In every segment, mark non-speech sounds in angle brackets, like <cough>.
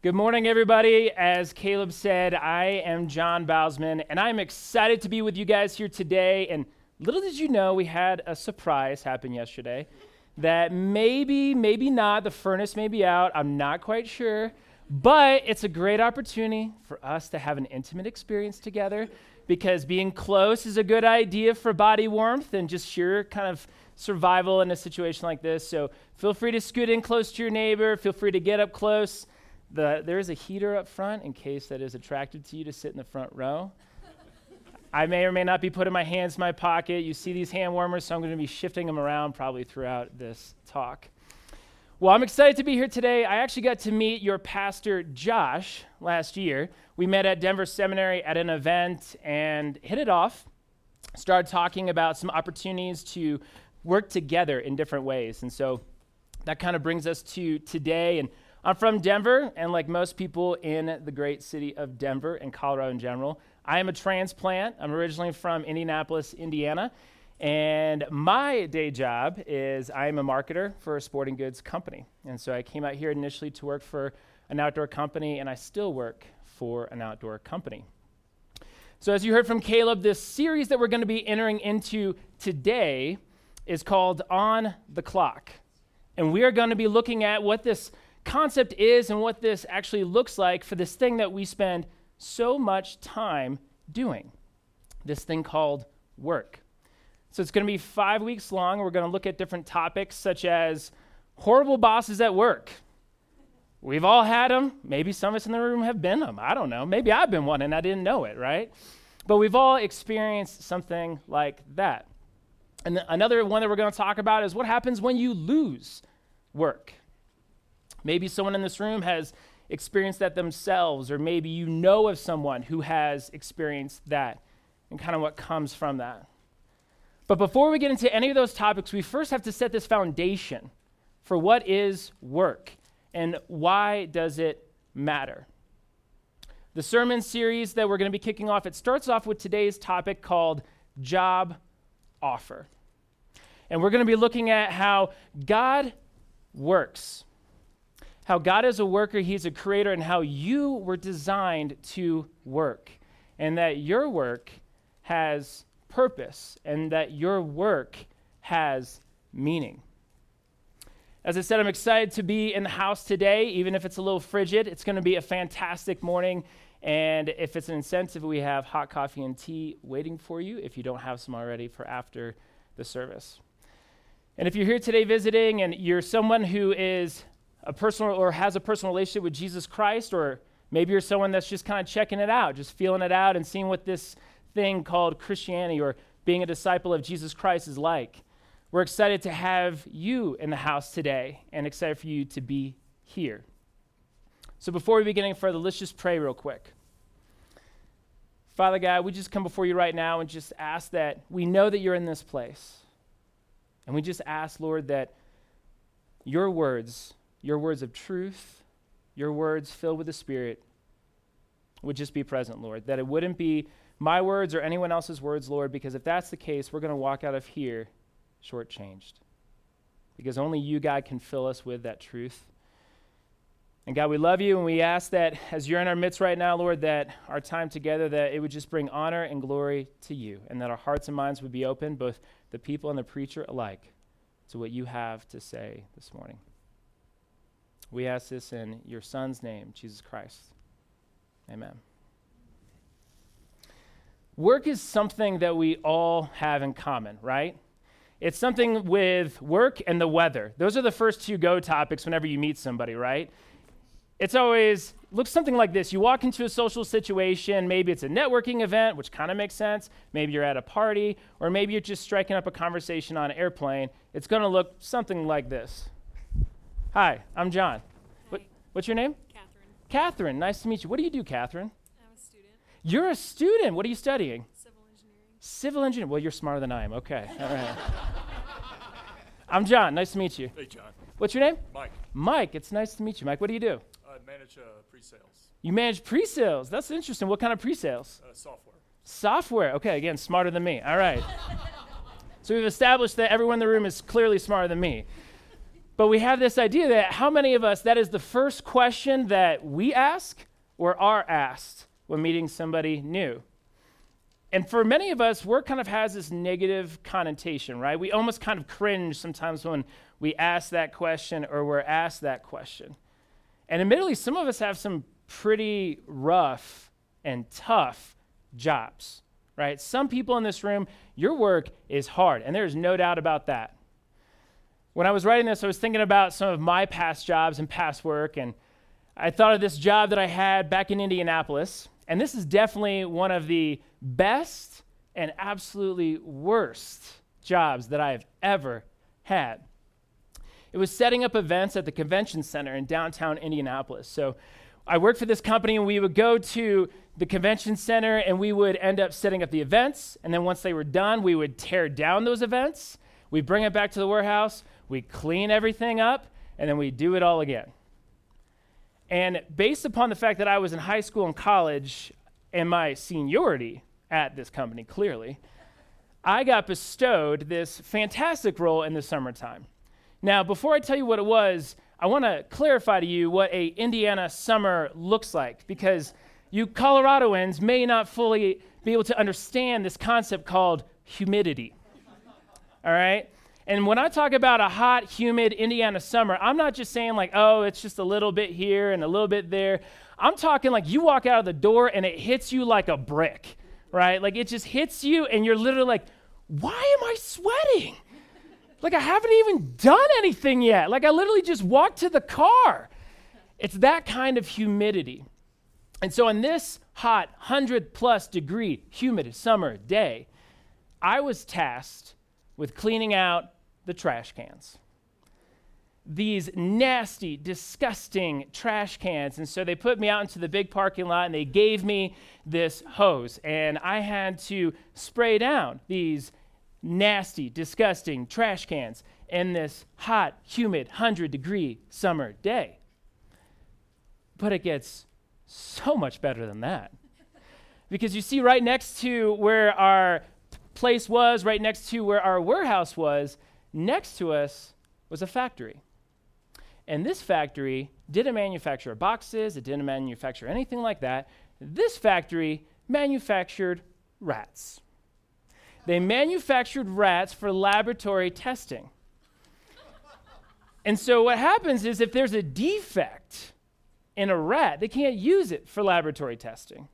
Good morning, everybody. As Caleb said, I am John Bausman, and I'm excited to be with you guys here today. And little did you know, we had a surprise happen yesterday that maybe, maybe not, the furnace may be out. I'm not quite sure. But it's a great opportunity for us to have an intimate experience together because being close is a good idea for body warmth and just sheer kind of survival in a situation like this. So feel free to scoot in close to your neighbor. Feel free to get up close. The, there is a heater up front in case that is attracted to you to sit in the front row. I may or may not be putting my hands in my pocket. You see these hand warmers, so I'm going to be shifting them around probably throughout this talk. Well, I'm excited to be here today. I actually got to meet your pastor, Josh, last year. We met at Denver Seminary at an event and hit it off. Started talking about some opportunities to work together in different ways. And so that kind of brings us to today. And I'm from Denver, and like most people in the great city of Denver and Colorado in general, I am a transplant. I'm originally from Indianapolis, Indiana, and my day job is I am a marketer for a sporting goods company. And so I came out here initially to work for an outdoor company, and I still work for an outdoor company. So, as you heard from Caleb, this series that we're going to be entering into today is called On the Clock. And we are going to be looking at what this concept is and what this actually looks like for this thing that we spend so much time doing this thing called work. So it's going to be five weeks long. We're going to look at different topics such as horrible bosses at work. We've all had them. Maybe some of us in the room have been them. I don't know. Maybe I've been one and I didn't know it, right? But we've all experienced something like that. And another one that we're going to talk about is what happens when you lose work. Maybe someone in this room has experienced that themselves, or maybe you know of someone who has experienced that and kind of what comes from that. But before we get into any of those topics, we first have to set this foundation for what is work and why does it matter. The sermon series that we're going to be kicking off, it starts off with today's topic called job offer. And we're going to be looking at how God works how God is a worker, He's a creator, and how you were designed to work. And that your work has purpose, and that your work has meaning. As I said, I'm excited to be in the house today, even if it's a little frigid. It's going to be a fantastic morning. And if it's an incentive, we have hot coffee and tea waiting for you if you don't have some already for after the service. And if you're here today visiting and you're someone who is a personal or has a personal relationship with Jesus Christ, or maybe you're someone that's just kind of checking it out, just feeling it out and seeing what this thing called Christianity or being a disciple of Jesus Christ is like. We're excited to have you in the house today and excited for you to be here. So before we begin any further, let's just pray real quick. Father God, we just come before you right now and just ask that we know that you're in this place. And we just ask, Lord, that your words your words of truth, your words filled with the Spirit would just be present, Lord. That it wouldn't be my words or anyone else's words, Lord, because if that's the case, we're going to walk out of here shortchanged. Because only you, God, can fill us with that truth. And God, we love you, and we ask that as you're in our midst right now, Lord, that our time together, that it would just bring honor and glory to you, and that our hearts and minds would be open, both the people and the preacher alike, to what you have to say this morning. We ask this in your Son's name, Jesus Christ. Amen. Work is something that we all have in common, right? It's something with work and the weather. Those are the first two go topics whenever you meet somebody, right? It's always looks something like this. You walk into a social situation, maybe it's a networking event, which kind of makes sense. Maybe you're at a party, or maybe you're just striking up a conversation on an airplane. It's going to look something like this. Hi, I'm John. Hi. What, what's your name? Catherine. Catherine, nice to meet you. What do you do, Catherine? I'm a student. You're a student. What are you studying? Civil engineering. Civil engineering. Well, you're smarter than I am. Okay. All right. <laughs> I'm John. Nice to meet you. Hey, John. What's your name? Mike. Mike. It's nice to meet you, Mike. What do you do? I manage uh, pre-sales, You manage pre-sales. That's interesting. What kind of pre-sales? uh, software. Software. Okay, again, smarter than me. All right. so we've established that everyone in the room is clearly smarter than me. But we have this idea that how many of us, that is the first question that we ask or are asked when meeting somebody new. And for many of us, work kind of has this negative connotation, right? We almost kind of cringe sometimes when we ask that question or we're asked that question. And admittedly, some of us have some pretty rough and tough jobs, right? Some people in this room, your work is hard, and there's no doubt about that. When I was writing this, I was thinking about some of my past jobs and past work, and I thought of this job that I had back in Indianapolis. And this is definitely one of the best and absolutely worst jobs that I've ever had. It was setting up events at the convention center in downtown Indianapolis. So I worked for this company, and we would go to the convention center and we would end up setting up the events. And then once they were done, we would tear down those events. We bring it back to the warehouse, we clean everything up, and then we do it all again. And based upon the fact that I was in high school and college and my seniority at this company, clearly, I got bestowed this fantastic role in the summertime. Now, before I tell you what it was, I want to clarify to you what a Indiana summer looks like because you Coloradoans may not fully be able to understand this concept called humidity. All right? And when I talk about a hot, humid Indiana summer, I'm not just saying like, oh, it's just a little bit here and a little bit there. I'm talking like you walk out of the door and it hits you like a brick, right? Like it just hits you and you're literally like, why am I sweating? Like I haven't even done anything yet. Like I literally just walked to the car. It's that kind of humidity. And so, on this hot, 100 plus degree humid summer day, I was tasked with cleaning out the trash cans. These nasty, disgusting trash cans. And so they put me out into the big parking lot and they gave me this hose. And I had to spray down these nasty, disgusting trash cans in this hot, humid, 100 degree summer day. But it gets so much better than that. Because you see, right next to where our place was, right next to where our warehouse was, next to us was a factory. And this factory didn't manufacture boxes, it didn't manufacture anything like that. This factory manufactured rats. They manufactured rats for laboratory testing. And so what happens is if there's a defect in a rat, they can't use it for laboratory testing.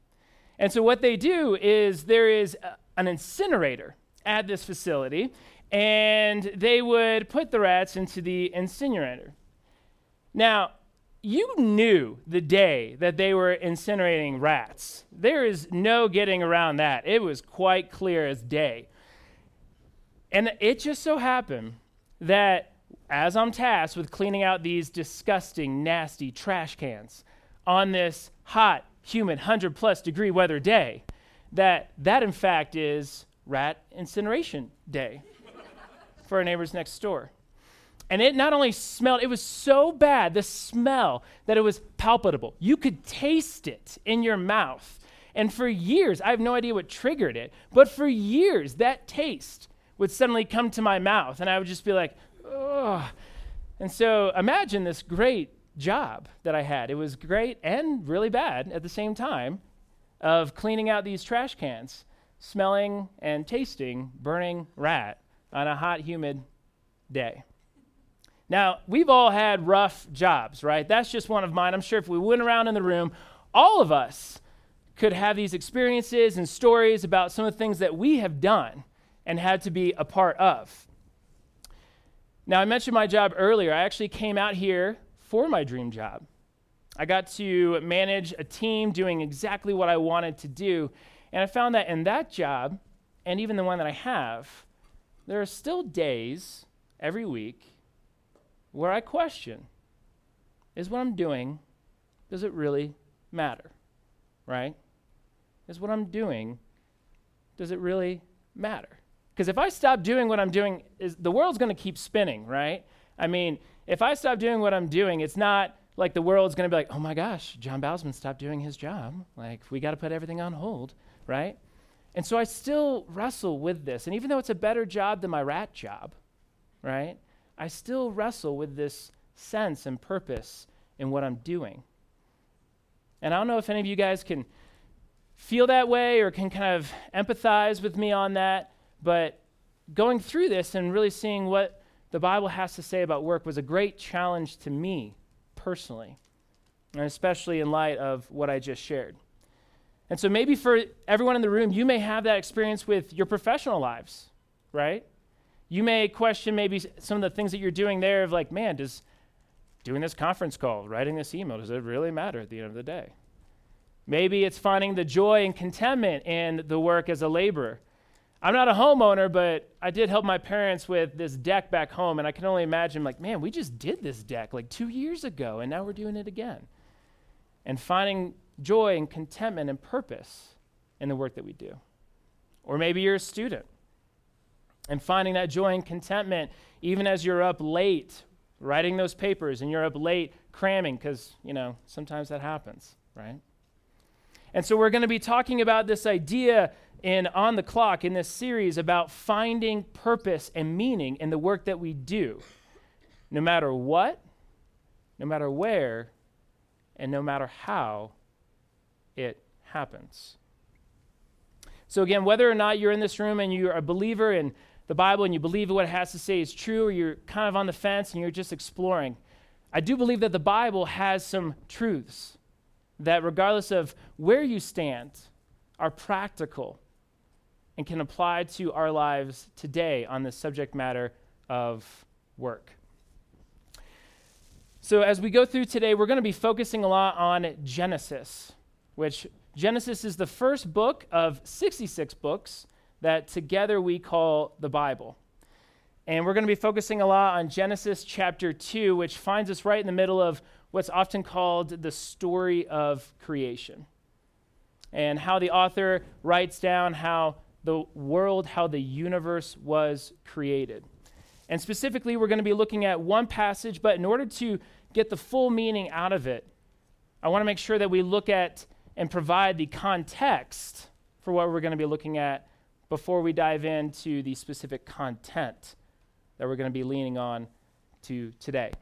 And so what they do is there is an incinerator at this facility, and they would put the rats into the incinerator. Now, you knew the day that they were incinerating rats. There is no getting around that. It was quite clear as day. And it just so happened that as I'm tasked with cleaning out these disgusting, nasty trash cans on this hot, humid, 100 plus degree weather day, that that in fact is rat incineration day for our neighbors next door. And it not only smelled, it was so bad, the smell, that it was palpable. You could taste it in your mouth. And for years, I have no idea what triggered it, but for years, that taste would suddenly come to my mouth, and I would just be like, ugh. And so imagine this great job that I had. It was great and really bad at the same time of cleaning out these trash cans, smelling and tasting burning rat on a hot, humid day. Now, we've all had rough jobs, right? That's just one of mine. I'm sure if we went around in the room, all of us could have these experiences and stories about some of the things that we have done and had to be a part of. Now, I mentioned my job earlier. I actually came out here for my dream job. I got to manage a team doing exactly what I wanted to do. And I found that in that job, and even the one that I have, there are still days every week where I question is what I'm doing, does it really matter? Right? Is what I'm doing, does it really matter? Because if I stop doing what I'm doing, is, the world's going to keep spinning, right? I mean, if I stop doing what I'm doing, it's not like the world's going to be like, oh my gosh, John Bausman stopped doing his job. Like, we got to put everything on hold, right? And so I still wrestle with this. And even though it's a better job than my rat job, right? I still wrestle with this sense and purpose in what I'm doing. And I don't know if any of you guys can feel that way or can kind of empathize with me on that, but going through this and really seeing what the Bible has to say about work was a great challenge to me personally, and especially in light of what I just shared. And so maybe for everyone in the room, you may have that experience with your professional lives, right? You may question maybe some of the things that you're doing there of like, man, does doing this conference call, writing this email, does it really matter at the end of the day? Maybe it's finding the joy and contentment in the work as a laborer. I'm not a homeowner, but I did help my parents with this deck back home, and I can only imagine, like, man, we just did this deck like two years ago, and now we're doing it again. And finding joy and contentment and purpose in the work that we do. Or maybe you're a student and finding that joy and contentment even as you're up late writing those papers and you're up late cramming because, you know, sometimes that happens, right? And so we're going to be talking about this idea in On the Clock in this series about finding purpose and meaning in the work that we do, no matter what, no matter where, and no matter how it happens. So, again, whether or not you're in this room and you're a believer in the Bible and you believe what it has to say is true, or you're kind of on the fence and you're just exploring, I do believe that the Bible has some truths that, regardless of where you stand, are practical and can apply to our lives today on the subject matter of work. So, as we go through today, we're going to be focusing a lot on Genesis, which Genesis is the first book of 66 books that together we call the Bible. And we're going to be focusing a lot on Genesis chapter 2, which finds us right in the middle of what's often called the story of creation. And how the author writes down how the world, how the universe was created. And specifically, we're going to be looking at one passage, but in order to get the full meaning out of it, I want to make sure that we look at and provide the context for what we're going to be looking at before we dive into the specific content that we're going to be leaning on to today.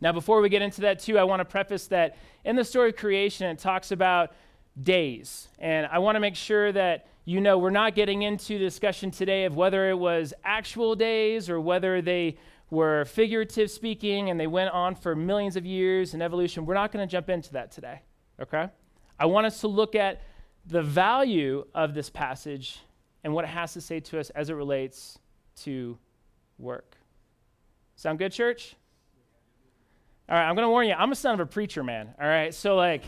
Now, before we get into that, too, I want to preface that in the story of creation, it talks about days. And I want to make sure that you know we're not getting into the discussion today of whether it was actual days or whether they were figurative speaking and they went on for millions of years in evolution. We're not going to jump into that today, okay? I want us to look at the value of this passage and what it has to say to us as it relates to work. Sound good, church? All right, I'm going to warn you, I'm a son of a preacher, man. All right, so like,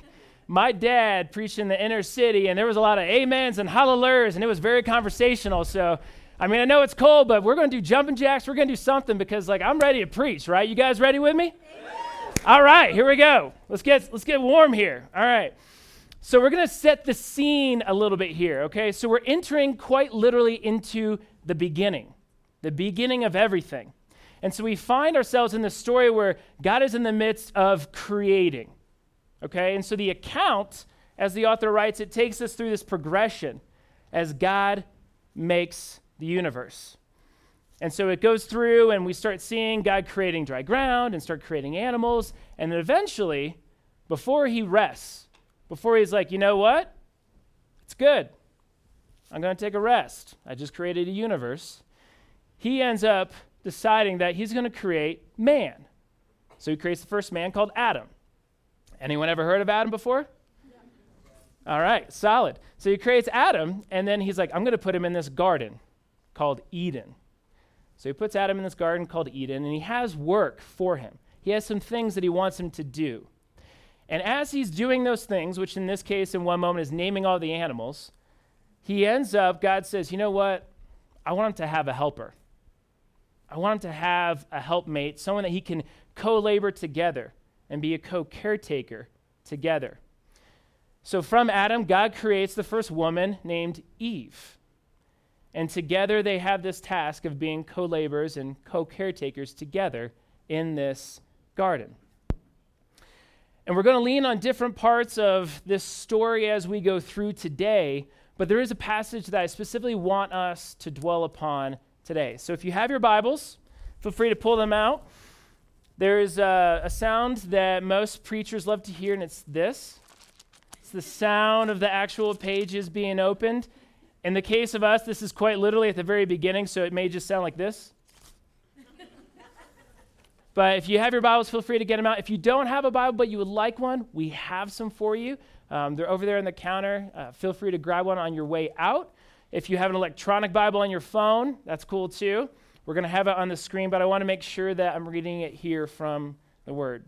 my dad preached in the inner city, and there was a lot of amens and hallelujahs, and it was very conversational. So, I mean, I know it's cold, but we're going to do jumping jacks. We're going to do something because, like, I'm ready to preach, right? You guys ready with me? All right, here we go. Let's get let's get warm here. All right. So we're going to set the scene a little bit here, okay? So we're entering quite literally into the beginning, the beginning of everything. And so we find ourselves in the story where God is in the midst of creating, okay? And so the account, as the author writes, it takes us through this progression as God makes the universe. And so it goes through, and we start seeing God creating dry ground and start creating animals. And then eventually, before he rests, before he's like, you know what? It's good. I'm going to take a rest. I just created a universe. He ends up deciding that he's going to create man. So he creates the first man called Adam. Anyone ever heard of Adam before? All right, solid. So he creates Adam, and then he's like, I'm going to put him in this garden called Eden. So he puts Adam in this garden called Eden, and he has work for him. He has some things that he wants him to do. And as he's doing those things, which in this case, in one moment, is naming all the animals, he ends up, God says, you know what? I want him to have a helper. I want him to have a helpmate, someone that he can co labor together and be a co caretaker together. So from Adam, God creates the first woman named Eve. And together they have this task of being co laborers and co caretakers together in this garden. And we're going to lean on different parts of this story as we go through today, but there is a passage that I specifically want us to dwell upon today. So if you have your Bibles, feel free to pull them out. There's a, a sound that most preachers love to hear, and it's this it's the sound of the actual pages being opened. In the case of us, this is quite literally at the very beginning, so it may just sound like this. <laughs> but if you have your Bibles, feel free to get them out. If you don't have a Bible but you would like one, we have some for you. Um, they're over there on the counter. Uh, feel free to grab one on your way out. If you have an electronic Bible on your phone, that's cool too. We're going to have it on the screen, but I want to make sure that I'm reading it here from the Word.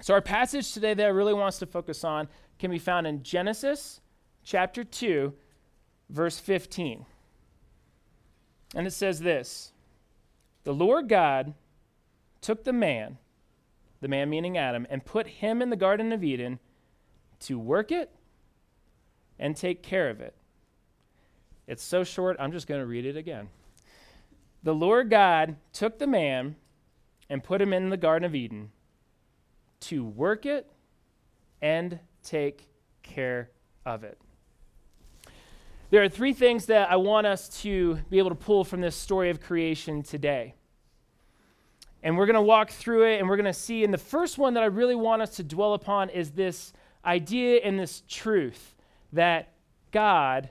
So, our passage today that I really want us to focus on can be found in Genesis chapter 2, verse 15. And it says this The Lord God took the man, the man meaning Adam, and put him in the Garden of Eden to work it and take care of it. It's so short, I'm just going to read it again. The Lord God took the man and put him in the Garden of Eden to work it and take care of it. There are three things that I want us to be able to pull from this story of creation today. And we're going to walk through it and we're going to see. And the first one that I really want us to dwell upon is this idea and this truth that God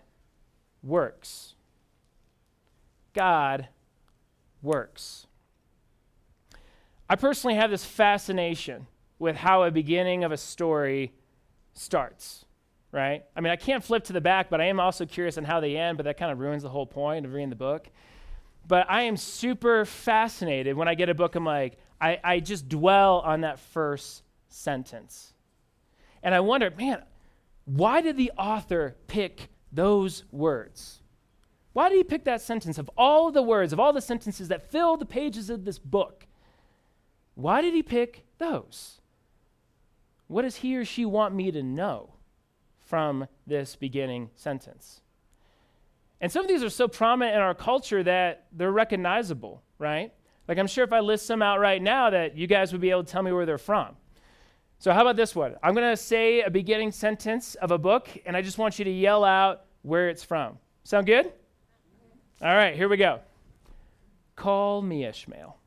works. God works. I personally have this fascination with how a beginning of a story starts, right? I mean, I can't flip to the back, but I am also curious on how they end, but that kind of ruins the whole point of reading the book. But I am super fascinated when I get a book, I'm like, I, I just dwell on that first sentence. And I wonder, man, why did the author pick those words? Why did he pick that sentence of all the words, of all the sentences that fill the pages of this book? Why did he pick those? What does he or she want me to know from this beginning sentence? And some of these are so prominent in our culture that they're recognizable, right? Like, I'm sure if I list some out right now, that you guys would be able to tell me where they're from. So, how about this one? I'm going to say a beginning sentence of a book, and I just want you to yell out where it's from. Sound good? All right, here we go. Call me Ishmael.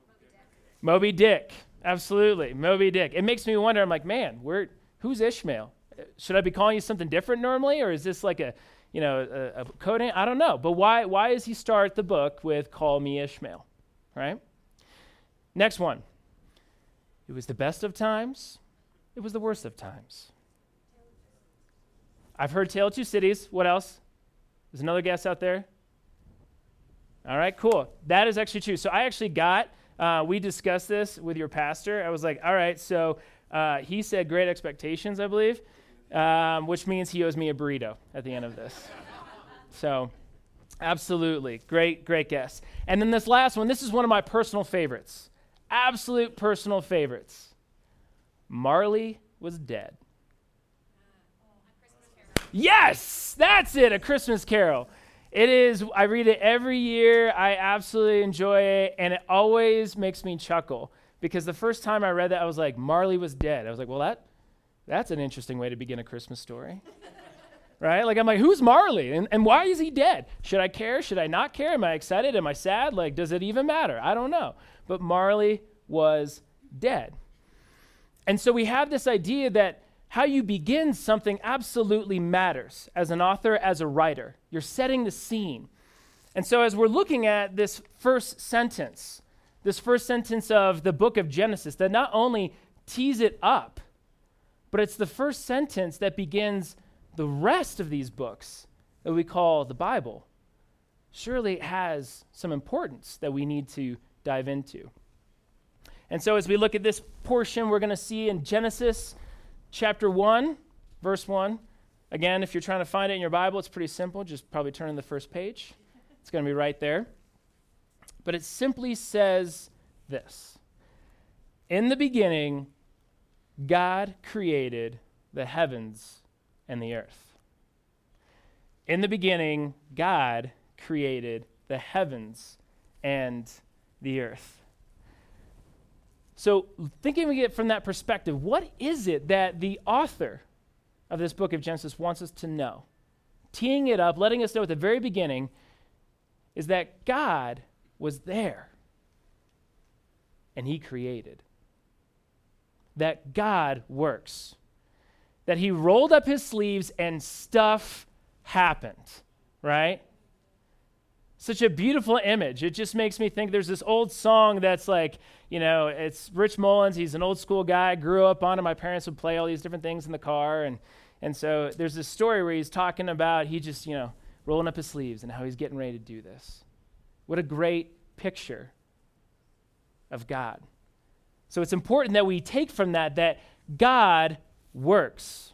Moby Dick. Moby Dick. Absolutely. Moby Dick. It makes me wonder, I'm like, man, where, who's Ishmael? Should I be calling you something different normally, or is this like a, you know, a, a code? I don't know. But why, why does he start the book with call me Ishmael? Right? Next one. It was the best of times. It was the worst of times. I've heard Tale of Two Cities. What else? There's another guess out there. All right, cool. That is actually true. So I actually got, uh, we discussed this with your pastor. I was like, all right, so uh, he said great expectations, I believe, um, which means he owes me a burrito at the end of this. so absolutely. Great, great guess. And then this last one, this is one of my personal favorites absolute personal favorites. Marley was dead. Yes, that's it, a Christmas carol. It is, I read it every year. I absolutely enjoy it, and it always makes me chuckle because the first time I read that, I was like, Marley was dead. I was like, well, that, that's an interesting way to begin a Christmas story. <laughs> right? Like, I'm like, who's Marley? And, and why is he dead? Should I care? Should I not care? Am I excited? Am I sad? Like, does it even matter? I don't know but Marley was dead. And so we have this idea that how you begin something absolutely matters as an author, as a writer. You're setting the scene. And so, as we're looking at this first sentence, this first sentence of the book of Genesis, that not only tees it up, but it's the first sentence that begins the rest of these books that we call the Bible. Surely it has some importance that we need to dive into. And so, as we look at this portion, we're going to see in Genesis chapter 1, verse 1. Again, if you're trying to find it in your Bible, it's pretty simple. Just probably turn to the first page. It's going to be right there. But it simply says this In the beginning, God created the heavens and the earth. In the beginning, God created the heavens and the earth. So, thinking we get from that perspective, what is it that the author of this book of Genesis wants us to know? Teeing it up, letting us know at the very beginning, is that God was there and he created. That God works. That he rolled up his sleeves and stuff happened, right? Such a beautiful image. It just makes me think there's this old song that's like, you know, it's Rich Mullins. He's an old school guy. Grew up on it. My parents would play all these different things in the car. And, and so there's this story where he's talking about he just, you know, rolling up his sleeves and how he's getting ready to do this. What a great picture of God. So it's important that we take from that that God works.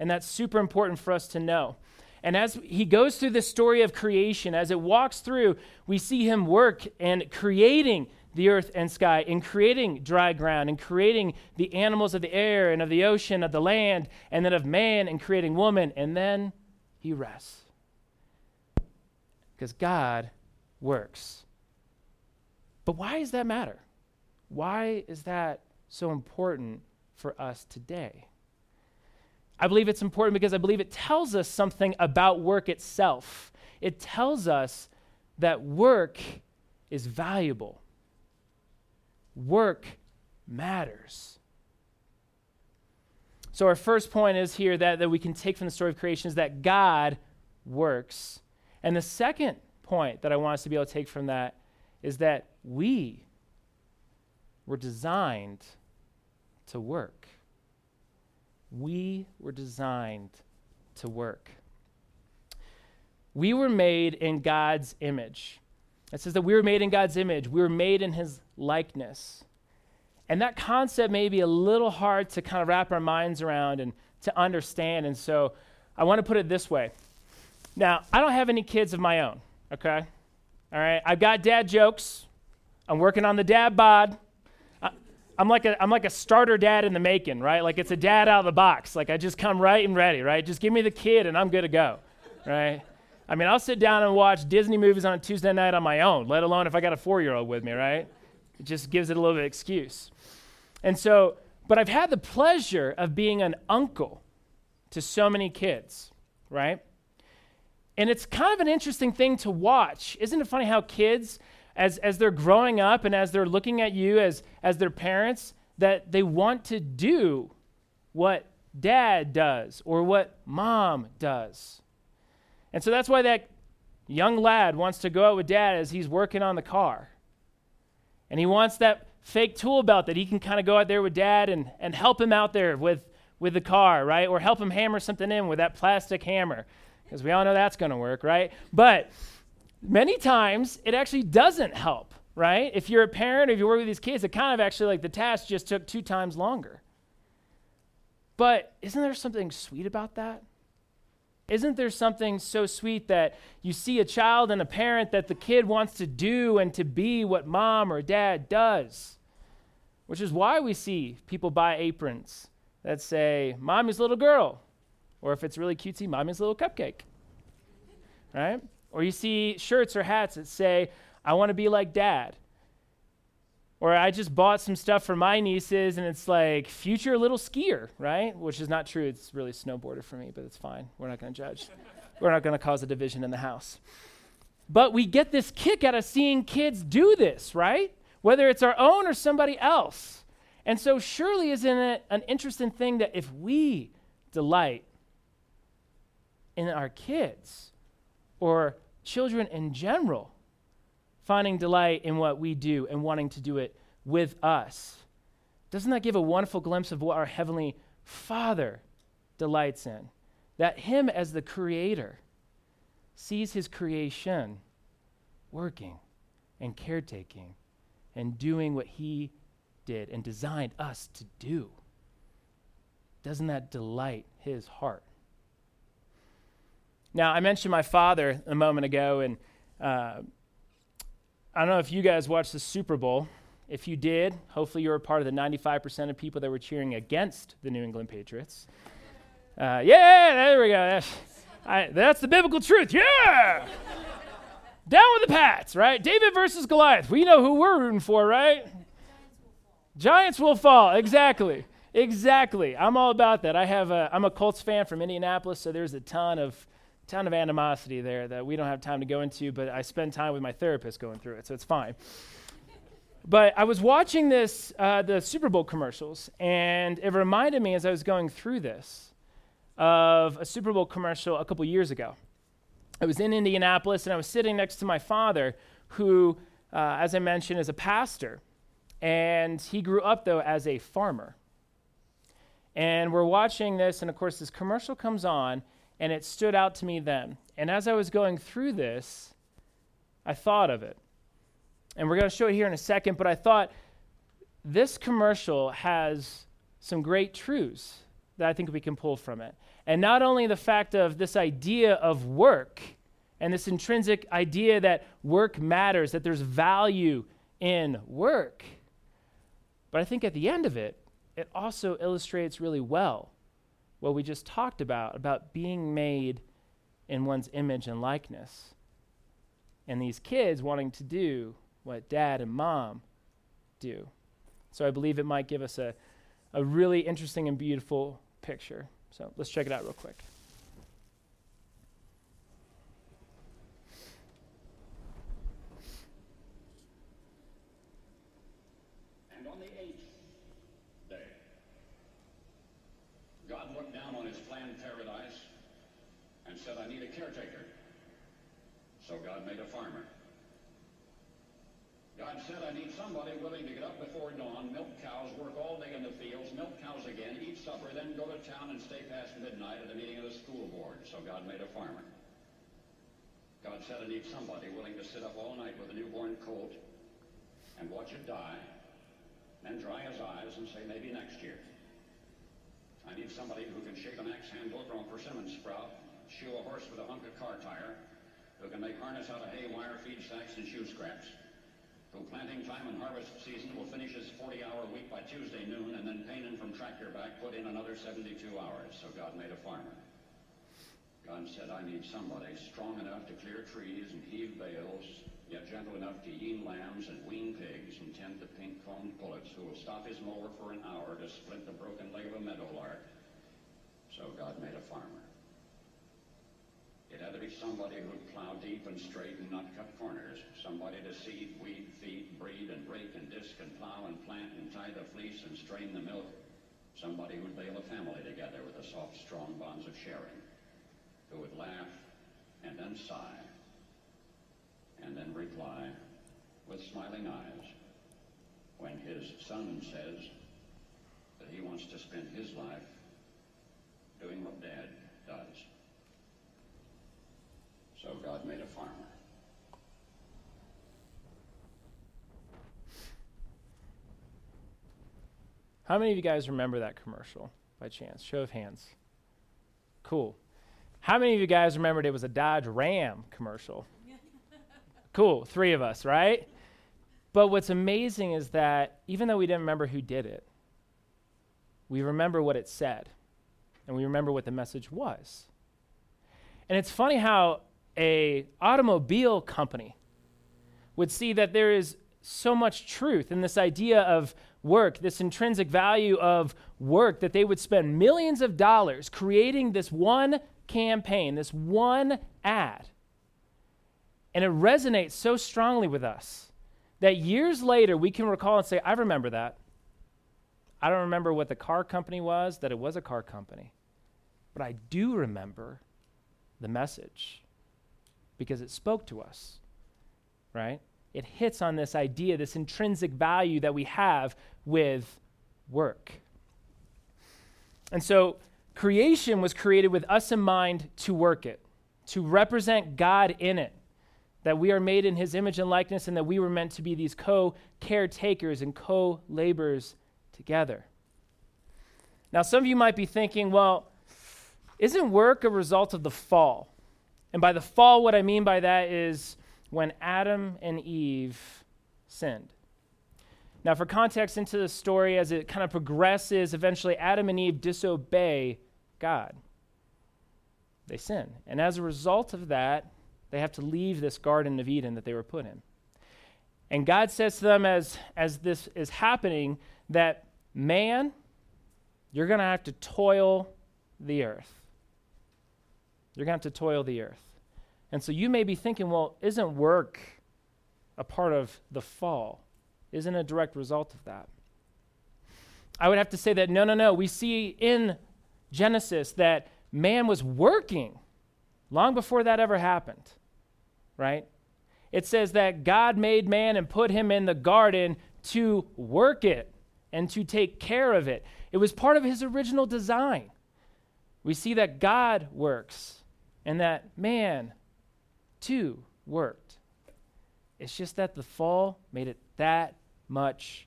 And that's super important for us to know. And as he goes through the story of creation, as it walks through, we see him work and creating the earth and sky, and creating dry ground, and creating the animals of the air and of the ocean, of the land, and then of man, and creating woman. And then he rests. Because God works. But why does that matter? Why is that so important for us today? I believe it's important because I believe it tells us something about work itself. It tells us that work is valuable, work matters. So, our first point is here that, that we can take from the story of creation is that God works. And the second point that I want us to be able to take from that is that we were designed to work. We were designed to work. We were made in God's image. It says that we were made in God's image, we were made in his likeness. And that concept may be a little hard to kind of wrap our minds around and to understand. And so I want to put it this way. Now, I don't have any kids of my own, okay? All right, I've got dad jokes. I'm working on the dad bod. I'm like a I'm like a starter dad in the making, right? Like it's a dad out of the box. Like I just come right and ready, right? Just give me the kid and I'm good to go, right? I mean, I'll sit down and watch Disney movies on a Tuesday night on my own, let alone if I got a four year old with me, right? It just gives it a little bit of excuse. And so, but I've had the pleasure of being an uncle to so many kids, right? And it's kind of an interesting thing to watch. Isn't it funny how kids, as, as they're growing up and as they're looking at you as, as their parents, that they want to do what dad does or what mom does? And so that's why that young lad wants to go out with dad as he's working on the car. And he wants that fake tool belt that he can kind of go out there with dad and, and help him out there with, with the car, right? Or help him hammer something in with that plastic hammer because we all know that's going to work, right? But many times it actually doesn't help, right? If you're a parent or if you work with these kids, it kind of actually like the task just took two times longer. But isn't there something sweet about that? Isn't there something so sweet that you see a child and a parent that the kid wants to do and to be what mom or dad does? Which is why we see people buy aprons that say, Mommy's little girl, or if it's really cutesy, mommy's little cupcake. Right? Or you see shirts or hats that say, I want to be like dad. Or I just bought some stuff for my nieces and it's like future little skier, right? Which is not true. It's really snowboarder for me, but it's fine. We're not going to judge. We're not going to cause a division in the house. But we get this kick out of seeing kids do this, right? Whether it's our own or somebody else. And so, surely, isn't it an interesting thing that if we delight in our kids or children in general finding delight in what we do and wanting to do it with us. Doesn't that give a wonderful glimpse of what our Heavenly Father delights in? That Him as the Creator sees His creation working and caretaking and doing what He did and designed us to do. Doesn't that delight His heart? Now, I mentioned my father a moment ago, and uh, I don't know if you guys watched the Super Bowl. If you did, hopefully you were part of the 95% of people that were cheering against the New England Patriots. Uh, yeah, there we go. That's, I, that's the biblical truth. Yeah! Down with the Pats, right? David versus Goliath. We know who we're rooting for, right? Giants will fall. Exactly. Exactly. I'm all about that. I have a, I'm a Colts fan from Indianapolis, so there's a ton of ton of animosity there that we don't have time to go into, but I spend time with my therapist going through it, so it's fine. but I was watching this, uh, the Super Bowl commercials, and it reminded me as I was going through this of a Super Bowl commercial a couple years ago. I was in Indianapolis, and I was sitting next to my father, who, uh, as I mentioned, is a pastor. And he grew up, though, as a farmer. And we're watching this, and of course, this commercial comes on, and it stood out to me then. And as I was going through this, I thought of it. And we're going to show it here in a second, but I thought this commercial has some great truths that I think we can pull from it. And not only the fact of this idea of work and this intrinsic idea that work matters, that there's value in work, but I think at the end of it, it also illustrates really well what we just talked about about being made in one's image and likeness. And these kids wanting to do what dad and mom do. So I believe it might give us a, a really interesting and beautiful picture. So let's check it out real quick. So God made a farmer. God said, I need somebody willing to get up before dawn, milk cows, work all day in the fields, milk cows again, eat supper, and stay past midnight at a meeting of the school board. So God made a farmer. God said, I need somebody willing to sit up all night with a newborn colt and watch it die, then dry his eyes and say, maybe next year. I need somebody who can shape an axe handle from a persimmon sprout, shoe a horse with a hunk of car tire, who can make harness out of hay, wire, feed sacks, and shoe scraps. Who planting time and harvest season will finish his 40-hour week by Tuesday noon, and then pain in from back, put in another 72 hours. So God made a farmer. God said, I need somebody strong enough to clear trees and heave bales, yet gentle enough to yean lambs and wean pigs and tend the pink-combed pullets who will stop his mower for an hour to split the broken leg of a meadowlark. So God made a farmer. It had to be somebody who'd plow deep and straight and not cut corners. Somebody to seed, weed, feed, breed, and rake and disc and plow and plant and tie the fleece and strain the milk. Somebody who'd bale a family together with the soft, strong bonds of sharing. Who would laugh and then sigh and then reply with smiling eyes when his son says that he wants to spend his life doing what dad does. So God made a farmer. How many of you guys remember that commercial by chance? Show of hands. Cool. How many of you guys remembered it was a Dodge Ram commercial? <laughs> cool. Three of us, right? But what's amazing is that even though we didn't remember who did it, we remember what it said and we remember what the message was. And it's funny how a automobile company would see that there is so much truth in this idea of work, this intrinsic value of work, that they would spend millions of dollars creating this one campaign, this one ad. And it resonates so strongly with us that years later we can recall and say, I remember that. I don't remember what the car company was, that it was a car company. But I do remember the message because it spoke to us, right? It hits on this idea, this intrinsic value that we have with work. And so creation was created with us in mind to work it, to represent God in it, that we are made in his image and likeness, and that we were meant to be these co caretakers and co laborers together. Now, some of you might be thinking, well, isn't work a result of the fall? And by the fall, what I mean by that is when Adam and Eve sinned. Now, for context into the story, as it kind of progresses, eventually Adam and Eve disobey God. They sin. And as a result of that, they have to leave this Garden of Eden that they were put in. And God says to them, as, as this is happening, that man, you're going to have to toil the earth. You're going to have to toil the earth. And so you may be thinking, well, isn't work a part of the fall? Isn't a direct result of that? I would have to say that no, no, no. We see in Genesis that man was working long before that ever happened, right? It says that God made man and put him in the garden to work it and to take care of it. It was part of his original design. We see that God works and that man too worked. It's just that the fall made it that much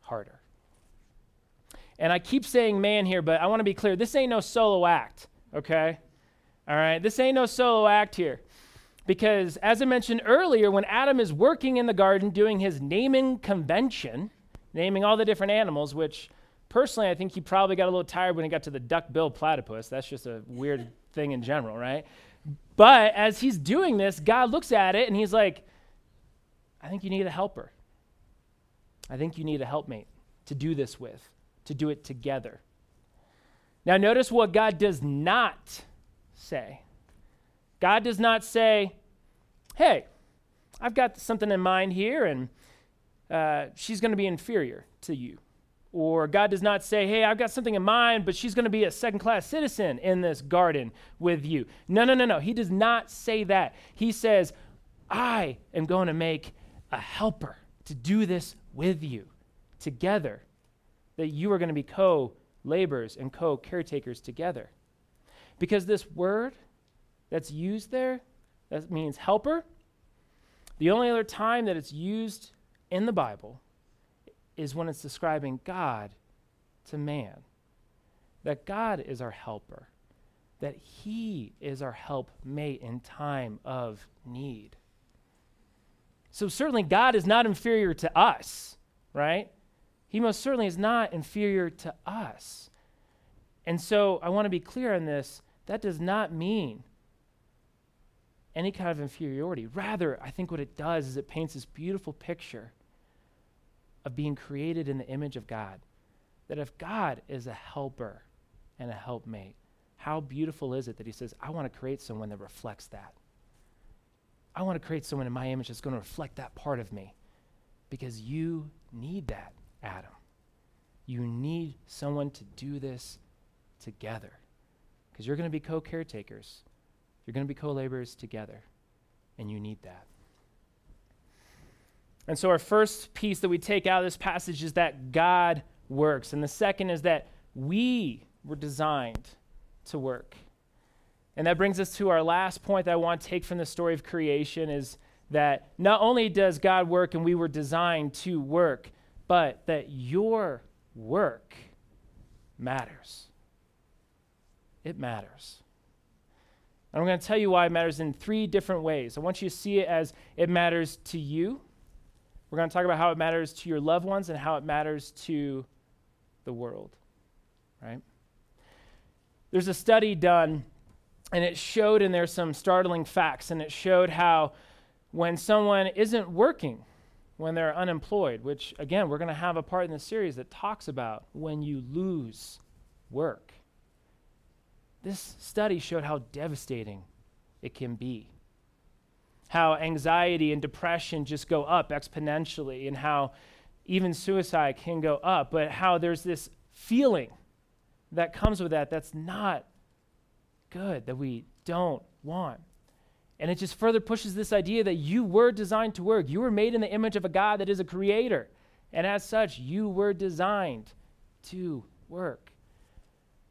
harder. And I keep saying man here, but I want to be clear this ain't no solo act, okay? All right, this ain't no solo act here. Because as I mentioned earlier, when Adam is working in the garden doing his naming convention, naming all the different animals, which personally I think he probably got a little tired when he got to the duck billed platypus. That's just a weird <laughs> thing in general, right? But as he's doing this, God looks at it and he's like, I think you need a helper. I think you need a helpmate to do this with, to do it together. Now, notice what God does not say. God does not say, hey, I've got something in mind here, and uh, she's going to be inferior to you. Or God does not say, hey, I've got something in mind, but she's going to be a second class citizen in this garden with you. No, no, no, no. He does not say that. He says, I am going to make a helper to do this with you together, that you are going to be co laborers and co caretakers together. Because this word that's used there, that means helper, the only other time that it's used in the Bible is when it's describing God to man. That God is our helper, that He is our helpmate in time of need. So, certainly, God is not inferior to us, right? He most certainly is not inferior to us. And so, I want to be clear on this. That does not mean any kind of inferiority. Rather, I think what it does is it paints this beautiful picture of being created in the image of God. That if God is a helper and a helpmate, how beautiful is it that He says, I want to create someone that reflects that? I want to create someone in my image that's going to reflect that part of me because you need that, Adam. You need someone to do this together because you're going to be co caretakers, you're going to be co laborers together, and you need that. And so, our first piece that we take out of this passage is that God works. And the second is that we were designed to work. And that brings us to our last point that I want to take from the story of creation is that not only does God work and we were designed to work, but that your work matters. It matters. And I'm going to tell you why it matters in three different ways. I want you to see it as it matters to you, we're going to talk about how it matters to your loved ones and how it matters to the world, right? There's a study done, and it showed, and there's some startling facts, and it showed how when someone isn't working, when they're unemployed, which again, we're going to have a part in the series that talks about when you lose work. This study showed how devastating it can be how anxiety and depression just go up exponentially, and how even suicide can go up, but how there's this feeling that comes with that that's not good, that we don't want. And it just further pushes this idea that you were designed to work. You were made in the image of a God that is a creator. And as such, you were designed to work.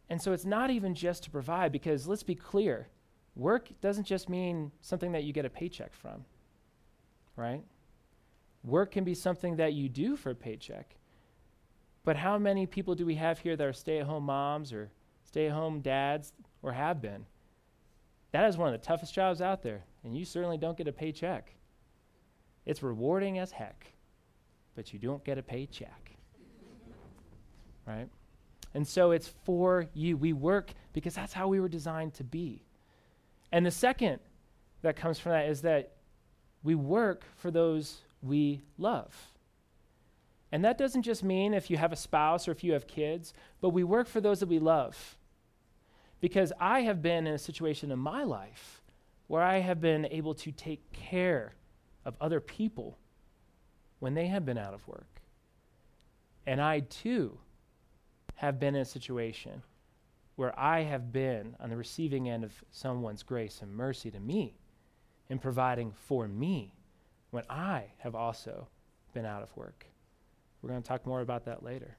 And so it's not even just to provide, because let's be clear Work doesn't just mean something that you get a paycheck from, right? Work can be something that you do for a paycheck. But how many people do we have here that are stay at home moms or stay at home dads or have been? That is one of the toughest jobs out there, and you certainly don't get a paycheck. It's rewarding as heck, but you don't get a paycheck. right? And so it's for you. We work because that's how we were designed to be. And the second that comes from that is that we work for those we love. And that doesn't just mean if you have a spouse or if you have kids, but we work for those that we love. because I have been in a situation in my life where I have been able to take care of other people when they have been out of work. And I too have been in a situation where I have been on the receiving end of someone's grace and mercy to me in providing for me when I have also been out of work. We're going to talk more about that later.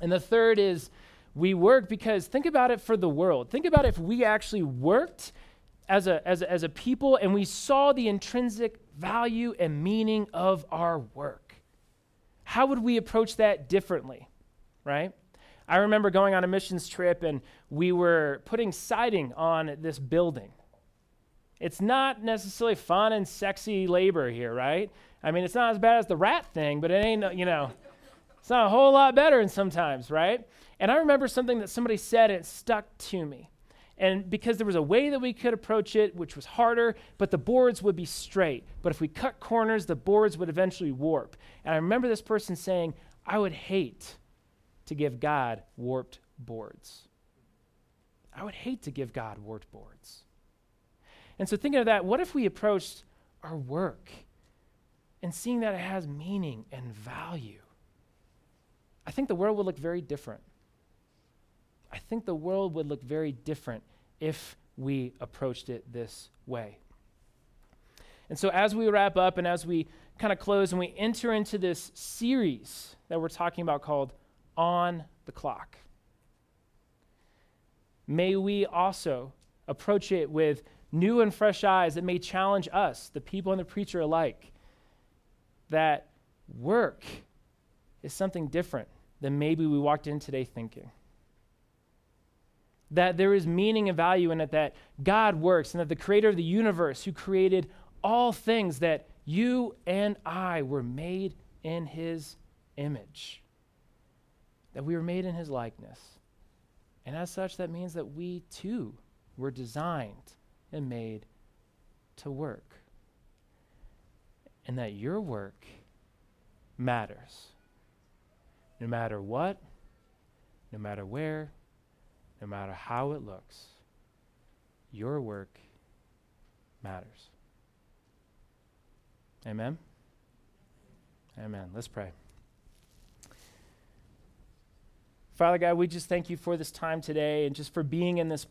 And the third is we work because think about it for the world. Think about if we actually worked as a, as a, as a people and we saw the intrinsic value and meaning of our work. How would we approach that differently, right? I remember going on a missions trip and we were putting siding on this building. It's not necessarily fun and sexy labor here, right? I mean, it's not as bad as the rat thing, but it ain't, you know, it's not a whole lot better in sometimes, right? And I remember something that somebody said and it stuck to me. And because there was a way that we could approach it, which was harder, but the boards would be straight. But if we cut corners, the boards would eventually warp. And I remember this person saying, I would hate to give God warped boards. I would hate to give God warped boards. And so, thinking of that, what if we approached our work and seeing that it has meaning and value? I think the world would look very different. I think the world would look very different if we approached it this way. And so, as we wrap up and as we kind of close and we enter into this series that we're talking about called On the Clock, may we also approach it with new and fresh eyes that may challenge us, the people and the preacher alike, that work is something different than maybe we walked in today thinking. That there is meaning and value in it, that God works, and that the creator of the universe, who created all things, that you and I were made in his image, that we were made in his likeness. And as such, that means that we too were designed and made to work. And that your work matters. No matter what, no matter where, no matter how it looks, your work matters. Amen? Amen. Let's pray. Father God, we just thank you for this time today and just for being in this.